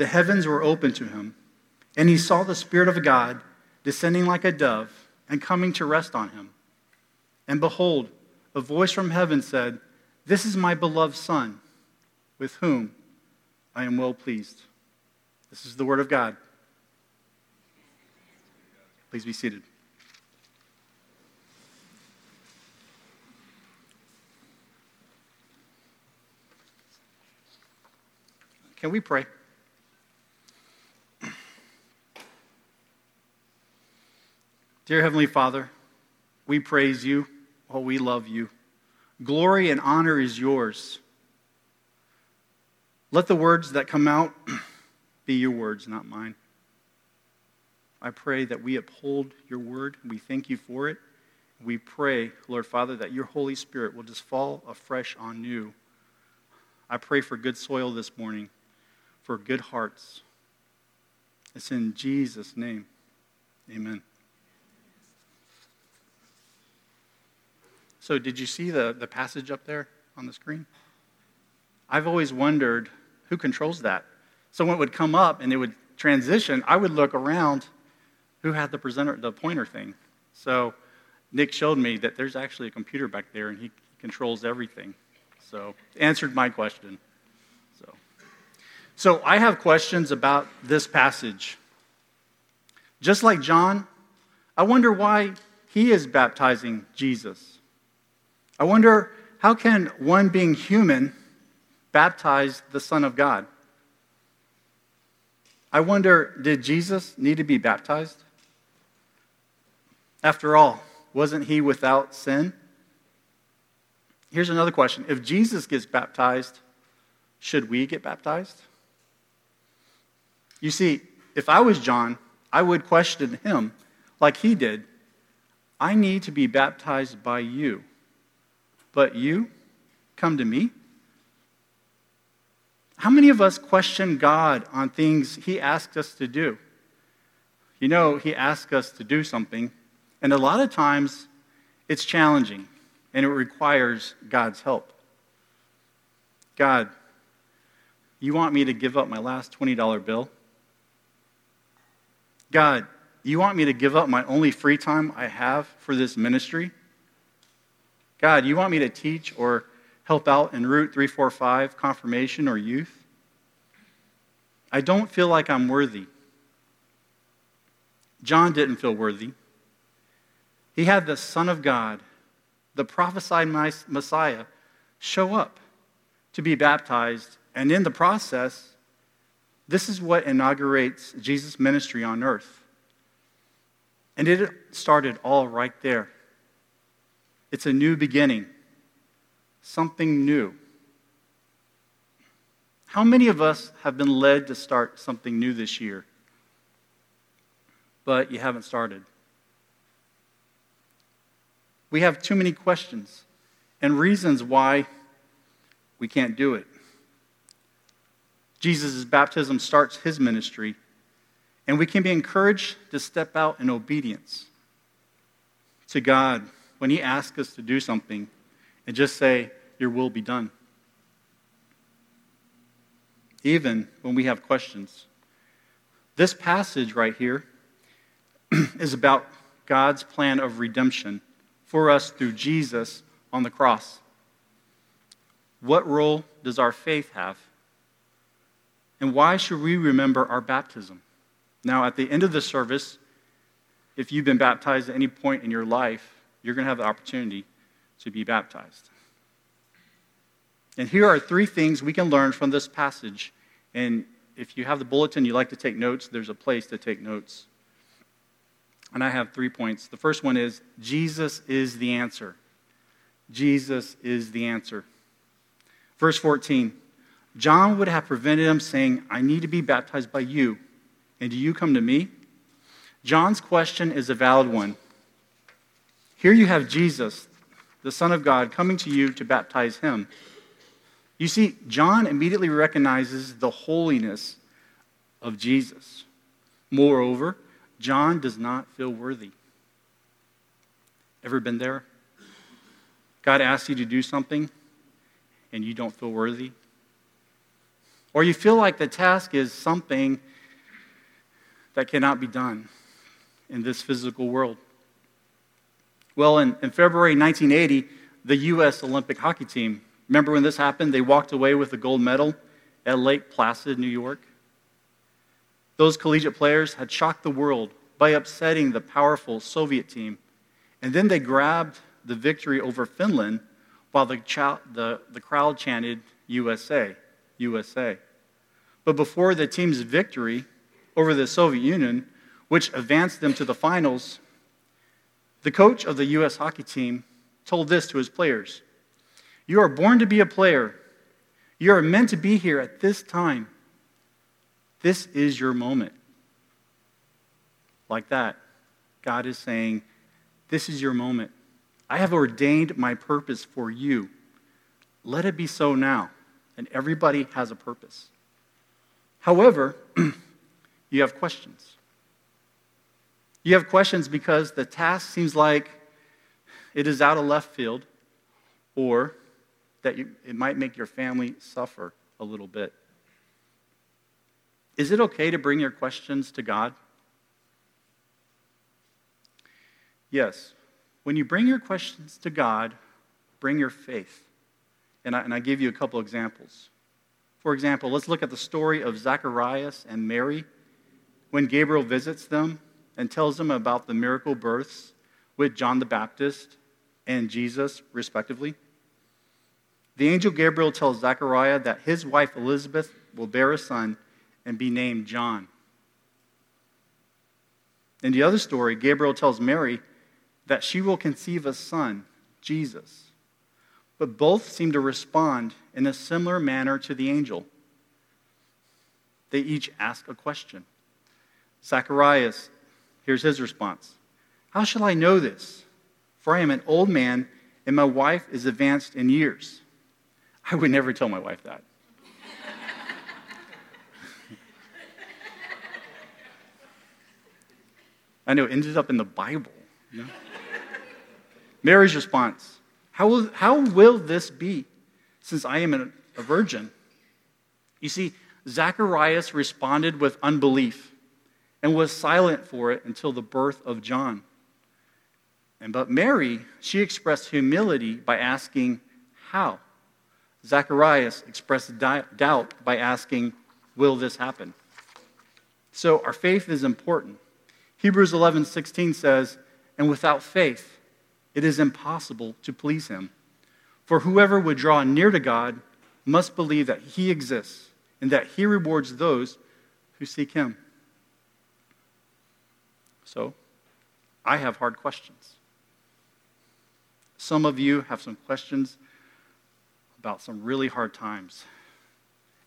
the heavens were open to him, and he saw the Spirit of God descending like a dove and coming to rest on him. And behold, a voice from heaven said, This is my beloved Son, with whom I am well pleased. This is the word of God. Please be seated. Can we pray? Dear Heavenly Father, we praise you. Oh, we love you. Glory and honor is yours. Let the words that come out be your words, not mine. I pray that we uphold your word. We thank you for it. We pray, Lord Father, that your Holy Spirit will just fall afresh on you. I pray for good soil this morning, for good hearts. It's in Jesus' name. Amen. So, did you see the, the passage up there on the screen? I've always wondered who controls that. Someone would come up and it would transition. I would look around who had the presenter, the pointer thing. So, Nick showed me that there's actually a computer back there and he controls everything. So, answered my question. So, so I have questions about this passage. Just like John, I wonder why he is baptizing Jesus. I wonder how can one being human baptize the Son of God? I wonder, did Jesus need to be baptized? After all, wasn't he without sin? Here's another question If Jesus gets baptized, should we get baptized? You see, if I was John, I would question him like he did. I need to be baptized by you. But you come to me? How many of us question God on things He asks us to do? You know, He asks us to do something, and a lot of times it's challenging and it requires God's help. God, you want me to give up my last $20 bill? God, you want me to give up my only free time I have for this ministry? God, you want me to teach or help out in Route 345, confirmation, or youth? I don't feel like I'm worthy. John didn't feel worthy. He had the Son of God, the prophesied Messiah, show up to be baptized, and in the process, this is what inaugurates Jesus' ministry on earth. And it started all right there. It's a new beginning, something new. How many of us have been led to start something new this year, but you haven't started? We have too many questions and reasons why we can't do it. Jesus' baptism starts his ministry, and we can be encouraged to step out in obedience to God when He asks us to do something and just say, Your will be done. Even when we have questions. This passage right here is about God's plan of redemption for us through Jesus on the cross. What role does our faith have? And why should we remember our baptism? Now, at the end of the service, if you've been baptized at any point in your life, you're going to have the opportunity to be baptized. And here are three things we can learn from this passage. And if you have the bulletin, you like to take notes, there's a place to take notes. And I have three points. The first one is Jesus is the answer. Jesus is the answer. Verse 14 John would have prevented him saying, I need to be baptized by you, and do you come to me? John's question is a valid one. Here you have Jesus, the Son of God, coming to you to baptize him. You see, John immediately recognizes the holiness of Jesus. Moreover, John does not feel worthy. Ever been there? God asks you to do something and you don't feel worthy? Or you feel like the task is something that cannot be done in this physical world. Well, in, in February 1980, the U.S. Olympic hockey team, remember when this happened? They walked away with the gold medal at Lake Placid, New York. Those collegiate players had shocked the world by upsetting the powerful Soviet team. And then they grabbed the victory over Finland while the, the, the crowd chanted USA, USA. But before the team's victory over the Soviet Union, which advanced them to the finals, the coach of the U.S. hockey team told this to his players You are born to be a player. You are meant to be here at this time. This is your moment. Like that, God is saying, This is your moment. I have ordained my purpose for you. Let it be so now. And everybody has a purpose. However, you have questions. You have questions because the task seems like it is out of left field or that you, it might make your family suffer a little bit. Is it okay to bring your questions to God? Yes. When you bring your questions to God, bring your faith. And I, and I give you a couple examples. For example, let's look at the story of Zacharias and Mary when Gabriel visits them and tells them about the miracle births with John the Baptist and Jesus, respectively. The angel Gabriel tells Zachariah that his wife Elizabeth will bear a son and be named John. In the other story, Gabriel tells Mary that she will conceive a son, Jesus. But both seem to respond in a similar manner to the angel. They each ask a question. Zacharias, here's his response How shall I know this? For I am an old man, and my wife is advanced in years. I would never tell my wife that. I know it ended up in the Bible. You know? Mary's response how will, how will this be since I am a virgin? You see, Zacharias responded with unbelief and was silent for it until the birth of John. And but Mary, she expressed humility by asking, How? Zacharias expressed doubt by asking, Will this happen? So our faith is important. Hebrews 11 16 says, And without faith, it is impossible to please him. For whoever would draw near to God must believe that he exists and that he rewards those who seek him. So, I have hard questions. Some of you have some questions about some really hard times.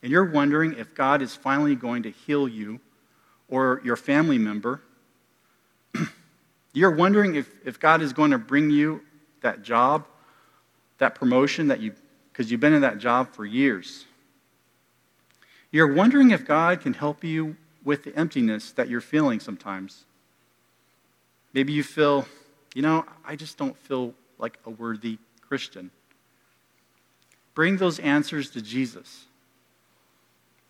And you're wondering if God is finally going to heal you or your family member you're wondering if, if God is going to bring you that job, that promotion that you, because you've been in that job for years. You're wondering if God can help you with the emptiness that you're feeling sometimes. Maybe you feel, you know, I just don't feel like a worthy Christian. Bring those answers to Jesus.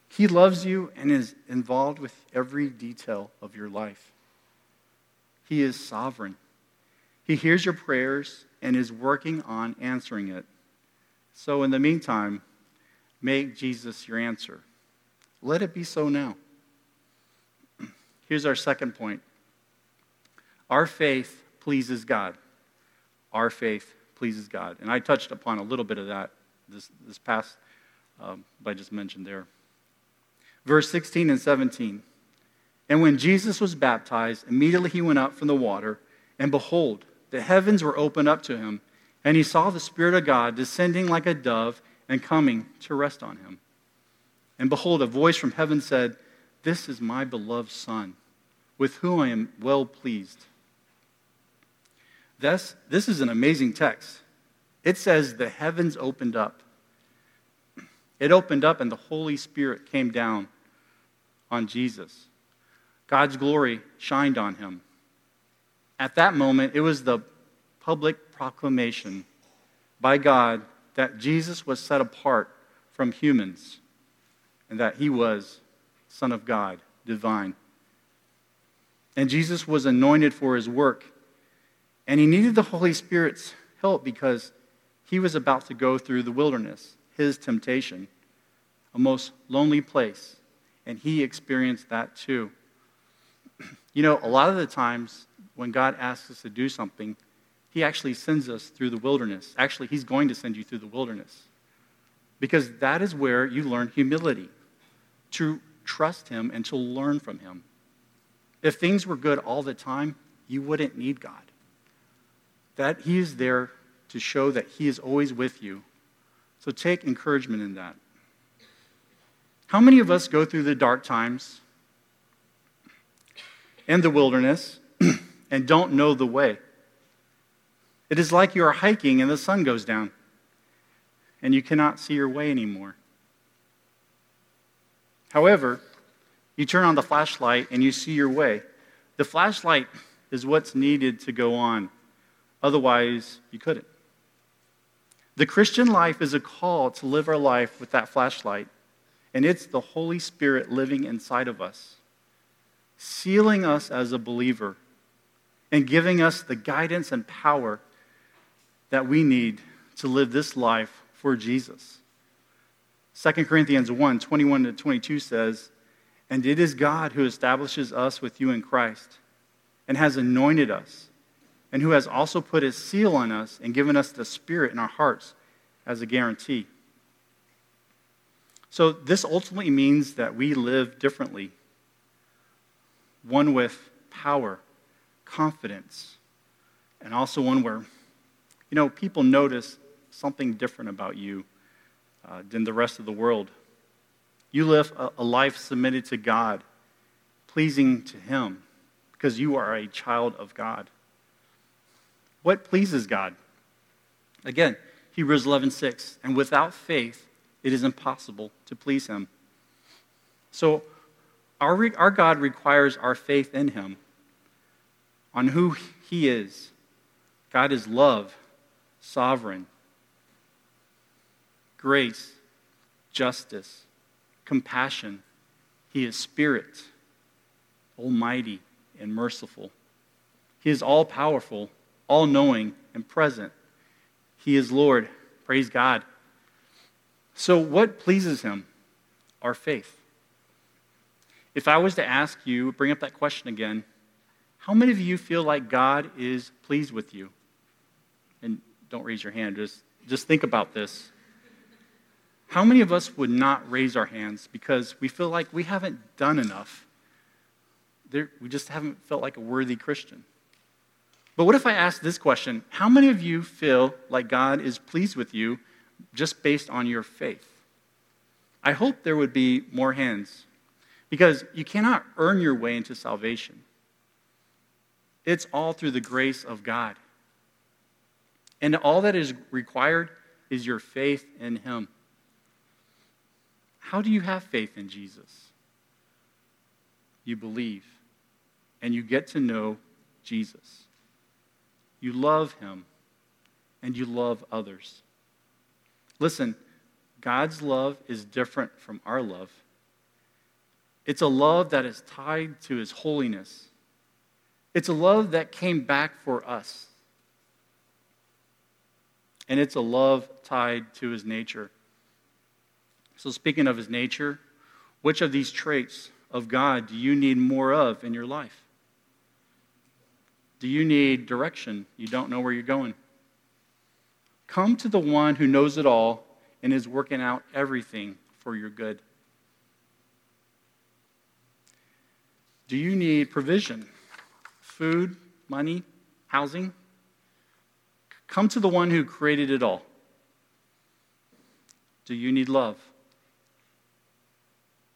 He loves you and is involved with every detail of your life. He is sovereign. He hears your prayers and is working on answering it. So, in the meantime, make Jesus your answer. Let it be so now. Here's our second point our faith pleases God. Our faith pleases God. And I touched upon a little bit of that this, this past, um, I just mentioned there. Verse 16 and 17. And when Jesus was baptized, immediately he went up from the water, and behold, the heavens were opened up to him, and he saw the Spirit of God descending like a dove and coming to rest on him. And behold, a voice from heaven said, This is my beloved Son, with whom I am well pleased. This, this is an amazing text. It says the heavens opened up. It opened up, and the Holy Spirit came down on Jesus. God's glory shined on him. At that moment, it was the public proclamation by God that Jesus was set apart from humans and that he was Son of God, divine. And Jesus was anointed for his work. And he needed the Holy Spirit's help because he was about to go through the wilderness, his temptation, a most lonely place. And he experienced that too. You know, a lot of the times when God asks us to do something, he actually sends us through the wilderness. Actually, he's going to send you through the wilderness. Because that is where you learn humility, to trust him and to learn from him. If things were good all the time, you wouldn't need God. That he is there to show that he is always with you. So take encouragement in that. How many of us go through the dark times and the wilderness and don't know the way? It is like you are hiking and the sun goes down and you cannot see your way anymore. However, you turn on the flashlight and you see your way. The flashlight is what's needed to go on. Otherwise, you couldn't. The Christian life is a call to live our life with that flashlight, and it's the Holy Spirit living inside of us, sealing us as a believer, and giving us the guidance and power that we need to live this life for Jesus. 2 Corinthians 1 21 to 22 says, And it is God who establishes us with you in Christ, and has anointed us, and who has also put his seal on us and given us the Spirit in our hearts as a guarantee. So, this ultimately means that we live differently one with power, confidence, and also one where, you know, people notice something different about you uh, than the rest of the world. You live a, a life submitted to God, pleasing to Him, because you are a child of God. What pleases God? Again, Hebrews 11:6, and without faith it is impossible to please him. So our, our God requires our faith in him, on who he is. God is love, sovereign, grace, justice, compassion. He is spirit, almighty, and merciful. He is all powerful, all knowing, and present. He is Lord. Praise God. So, what pleases Him? Our faith. If I was to ask you, bring up that question again, how many of you feel like God is pleased with you? And don't raise your hand, just, just think about this. How many of us would not raise our hands because we feel like we haven't done enough? There, we just haven't felt like a worthy Christian. But what if I ask this question? How many of you feel like God is pleased with you just based on your faith? I hope there would be more hands because you cannot earn your way into salvation. It's all through the grace of God. And all that is required is your faith in Him. How do you have faith in Jesus? You believe, and you get to know Jesus. You love Him, and you love others. Listen, God's love is different from our love. It's a love that is tied to His holiness. It's a love that came back for us. And it's a love tied to His nature. So, speaking of his nature, which of these traits of God do you need more of in your life? Do you need direction? You don't know where you're going. Come to the one who knows it all and is working out everything for your good. Do you need provision? Food, money, housing? Come to the one who created it all. Do you need love?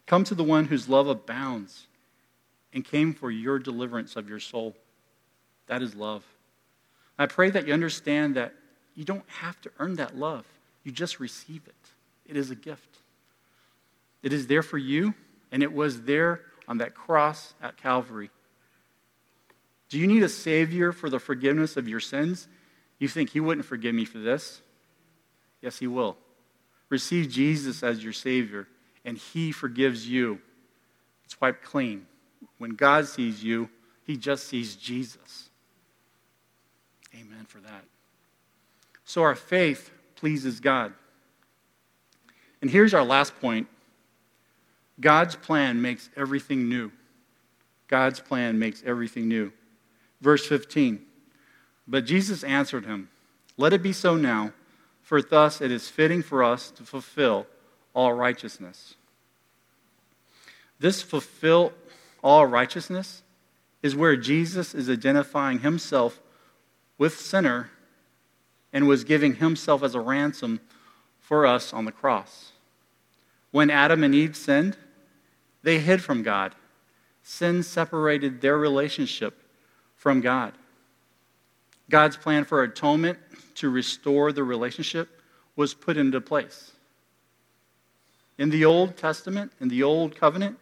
Come to the one whose love abounds and came for your deliverance of your soul. That is love. I pray that you understand that you don't have to earn that love, you just receive it. It is a gift. It is there for you, and it was there on that cross at Calvary. Do you need a Savior for the forgiveness of your sins? You think He wouldn't forgive me for this? Yes, He will. Receive Jesus as your Savior, and He forgives you. It's wiped clean. When God sees you, He just sees Jesus. Amen for that. So our faith pleases God. And here's our last point God's plan makes everything new. God's plan makes everything new. Verse 15. But Jesus answered him, Let it be so now, for thus it is fitting for us to fulfill all righteousness. This fulfill all righteousness is where Jesus is identifying himself with sinner and was giving himself as a ransom for us on the cross. When Adam and Eve sinned, they hid from God. Sin separated their relationship from God. God's plan for atonement to restore the relationship was put into place. In the Old Testament, in the Old Covenant,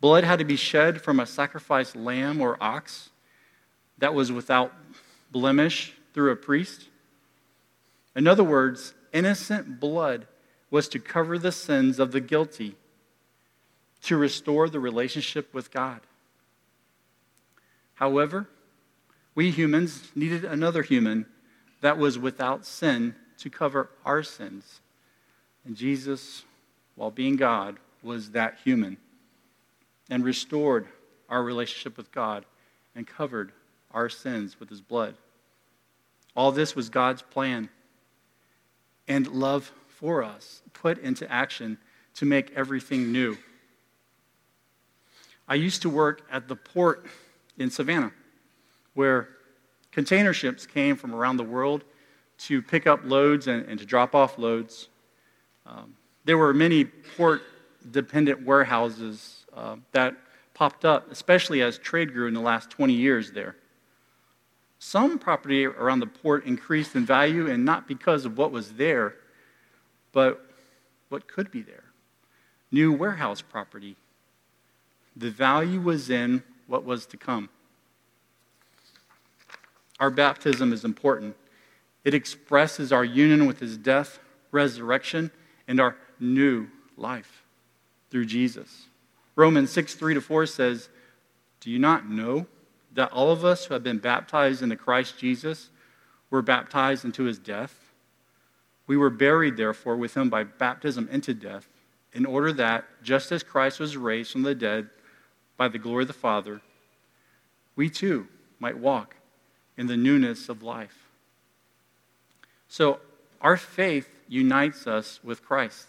blood had to be shed from a sacrificed lamb or ox that was without blemish through a priest. In other words, innocent blood was to cover the sins of the guilty, to restore the relationship with God. However, we humans needed another human that was without sin to cover our sins. And Jesus, while being God, was that human and restored our relationship with God and covered our sins with his blood. All this was God's plan and love for us put into action to make everything new. I used to work at the port in Savannah where container ships came from around the world to pick up loads and, and to drop off loads. Um, there were many port dependent warehouses uh, that popped up, especially as trade grew in the last 20 years there. Some property around the port increased in value, and not because of what was there, but what could be there. New warehouse property. The value was in what was to come. Our baptism is important. It expresses our union with his death, resurrection, and our new life through Jesus. Romans 6 3 to 4 says, Do you not know that all of us who have been baptized into Christ Jesus were baptized into his death? We were buried, therefore, with him by baptism into death, in order that, just as Christ was raised from the dead by the glory of the Father, we too might walk in the newness of life. So, our faith unites us with Christ.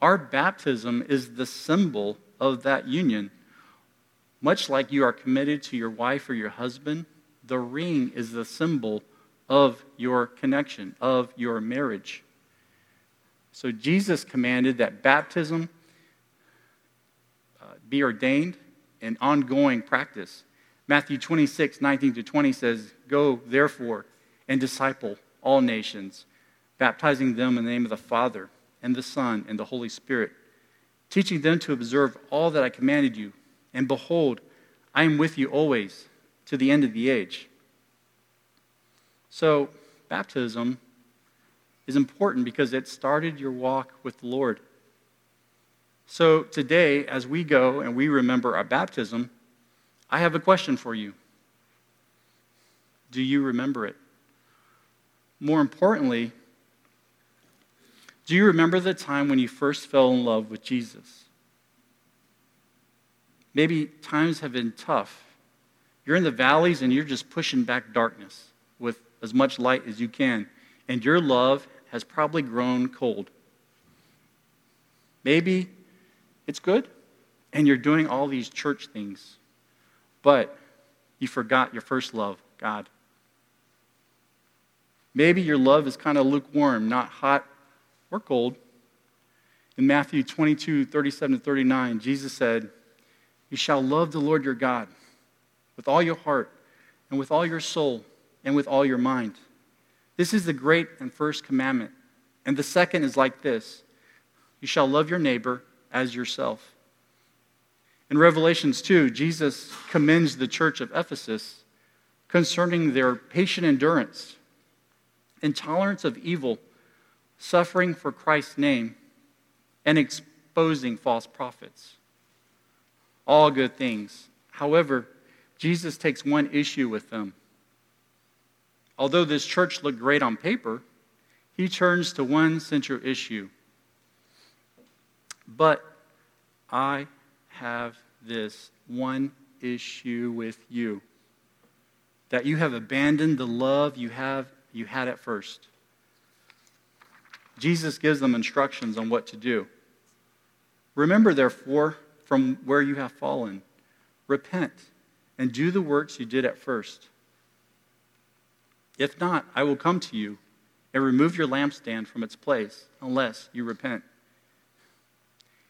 Our baptism is the symbol of that union. Much like you are committed to your wife or your husband, the ring is the symbol of your connection, of your marriage. So Jesus commanded that baptism uh, be ordained and ongoing practice. Matthew 26, 19 to 20 says, Go therefore and disciple all nations, baptizing them in the name of the Father and the Son and the Holy Spirit, teaching them to observe all that I commanded you. And behold, I am with you always to the end of the age. So, baptism is important because it started your walk with the Lord. So, today, as we go and we remember our baptism, I have a question for you. Do you remember it? More importantly, do you remember the time when you first fell in love with Jesus? Maybe times have been tough. You're in the valleys and you're just pushing back darkness with as much light as you can, and your love has probably grown cold. Maybe it's good and you're doing all these church things but you forgot your first love, God. Maybe your love is kind of lukewarm, not hot or cold. In Matthew 22, 37 to 39, Jesus said, You shall love the Lord your God with all your heart, and with all your soul, and with all your mind. This is the great and first commandment. And the second is like this You shall love your neighbor as yourself. In Revelations 2, Jesus commends the church of Ephesus concerning their patient endurance, intolerance of evil, suffering for Christ's name, and exposing false prophets. All good things. However, Jesus takes one issue with them. Although this church looked great on paper, he turns to one central issue. But I have this one issue with you that you have abandoned the love you have you had at first. Jesus gives them instructions on what to do. Remember, therefore, from where you have fallen, repent and do the works you did at first. If not, I will come to you and remove your lampstand from its place unless you repent.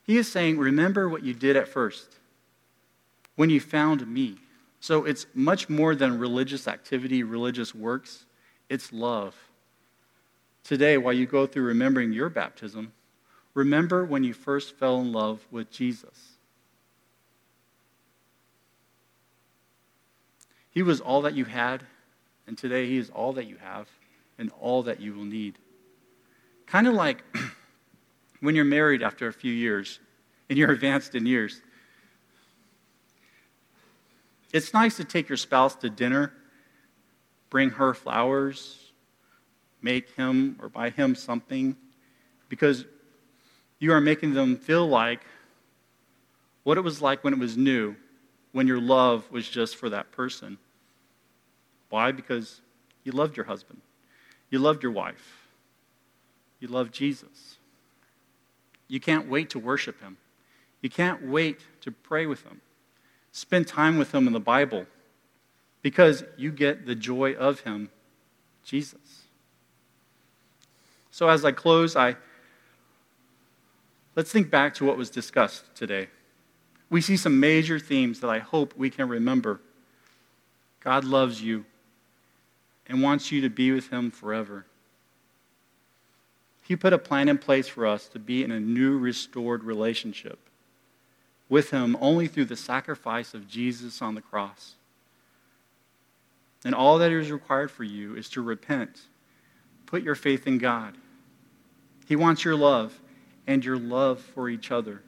He is saying, Remember what you did at first when you found me. So it's much more than religious activity, religious works, it's love. Today, while you go through remembering your baptism, remember when you first fell in love with Jesus. He was all that you had, and today He is all that you have and all that you will need. Kind of like when you're married after a few years and you're advanced in years. It's nice to take your spouse to dinner, bring her flowers, make him or buy him something, because you are making them feel like what it was like when it was new, when your love was just for that person. Why? Because you loved your husband, you loved your wife, you loved Jesus. You can't wait to worship him. You can't wait to pray with him. Spend time with him in the Bible because you get the joy of him, Jesus. So as I close, I let's think back to what was discussed today. We see some major themes that I hope we can remember. God loves you and wants you to be with him forever. He put a plan in place for us to be in a new, restored relationship with Him only through the sacrifice of Jesus on the cross. And all that is required for you is to repent, put your faith in God. He wants your love and your love for each other.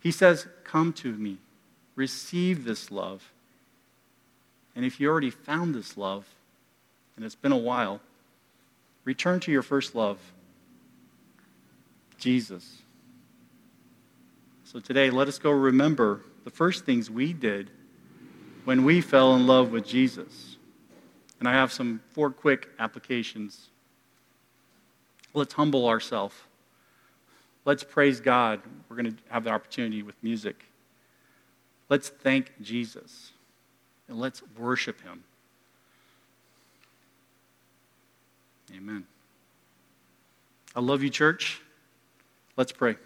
He says, Come to me, receive this love. And if you already found this love, and it's been a while, return to your first love, Jesus. So today, let us go remember the first things we did when we fell in love with Jesus. And I have some four quick applications. Let's humble ourselves. Let's praise God. We're going to have the opportunity with music. Let's thank Jesus. And let's worship him. Amen. I love you, church. Let's pray.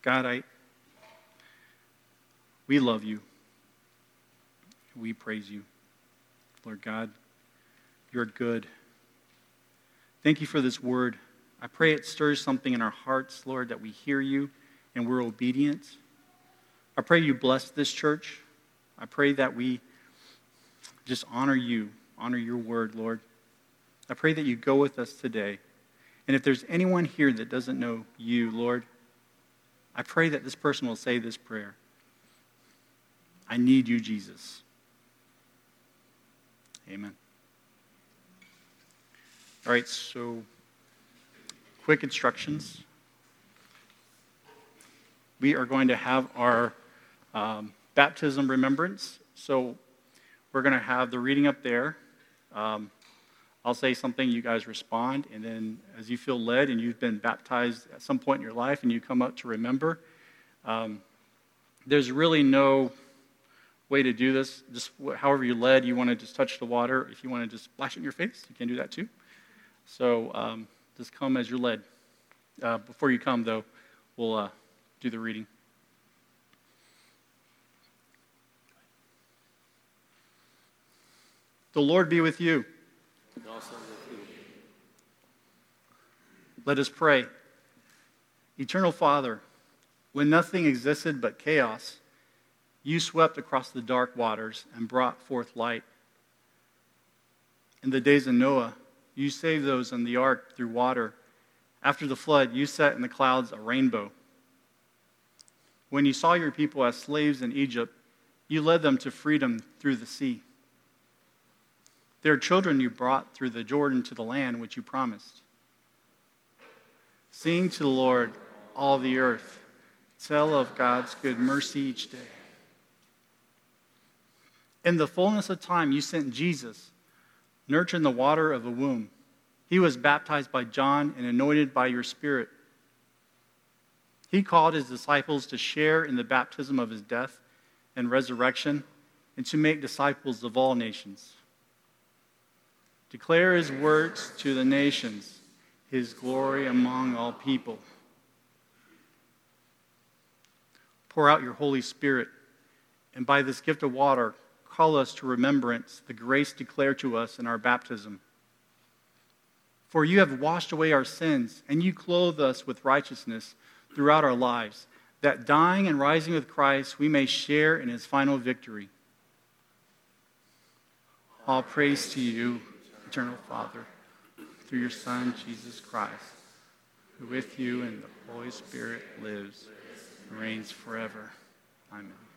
God, I, we love you. We praise you. Lord God, you're good. Thank you for this word. I pray it stirs something in our hearts, Lord, that we hear you and we're obedient. I pray you bless this church. I pray that we just honor you, honor your word, Lord. I pray that you go with us today. And if there's anyone here that doesn't know you, Lord, I pray that this person will say this prayer I need you, Jesus. Amen. All right, so quick instructions. We are going to have our um, baptism remembrance. So we're going to have the reading up there. Um, I'll say something, you guys respond, and then as you feel led and you've been baptized at some point in your life and you come up to remember, um, there's really no way to do this. Just however you led, you want to just touch the water. If you want to just splash it in your face, you can do that too. So um, just come as you're led. Uh, before you come, though, we'll uh, do the reading. The Lord be with you. With you. Let us pray. Eternal Father, when nothing existed but chaos, you swept across the dark waters and brought forth light. In the days of Noah, you saved those in the ark through water. After the flood, you set in the clouds a rainbow. When you saw your people as slaves in Egypt, you led them to freedom through the sea. Their children you brought through the Jordan to the land which you promised. Sing to the Lord, all the earth. Tell of God's good mercy each day. In the fullness of time, you sent Jesus, nurtured in the water of a womb. He was baptized by John and anointed by your Spirit. He called his disciples to share in the baptism of his death and resurrection and to make disciples of all nations Declare his works to the nations, his glory among all people. Pour out your Holy Spirit, and by this gift of water, call us to remembrance the grace declared to us in our baptism. For you have washed away our sins, and you clothe us with righteousness throughout our lives, that dying and rising with Christ, we may share in his final victory. All praise to you eternal Father, through your Son, Jesus Christ, who with you and the Holy Spirit lives and reigns forever. Amen.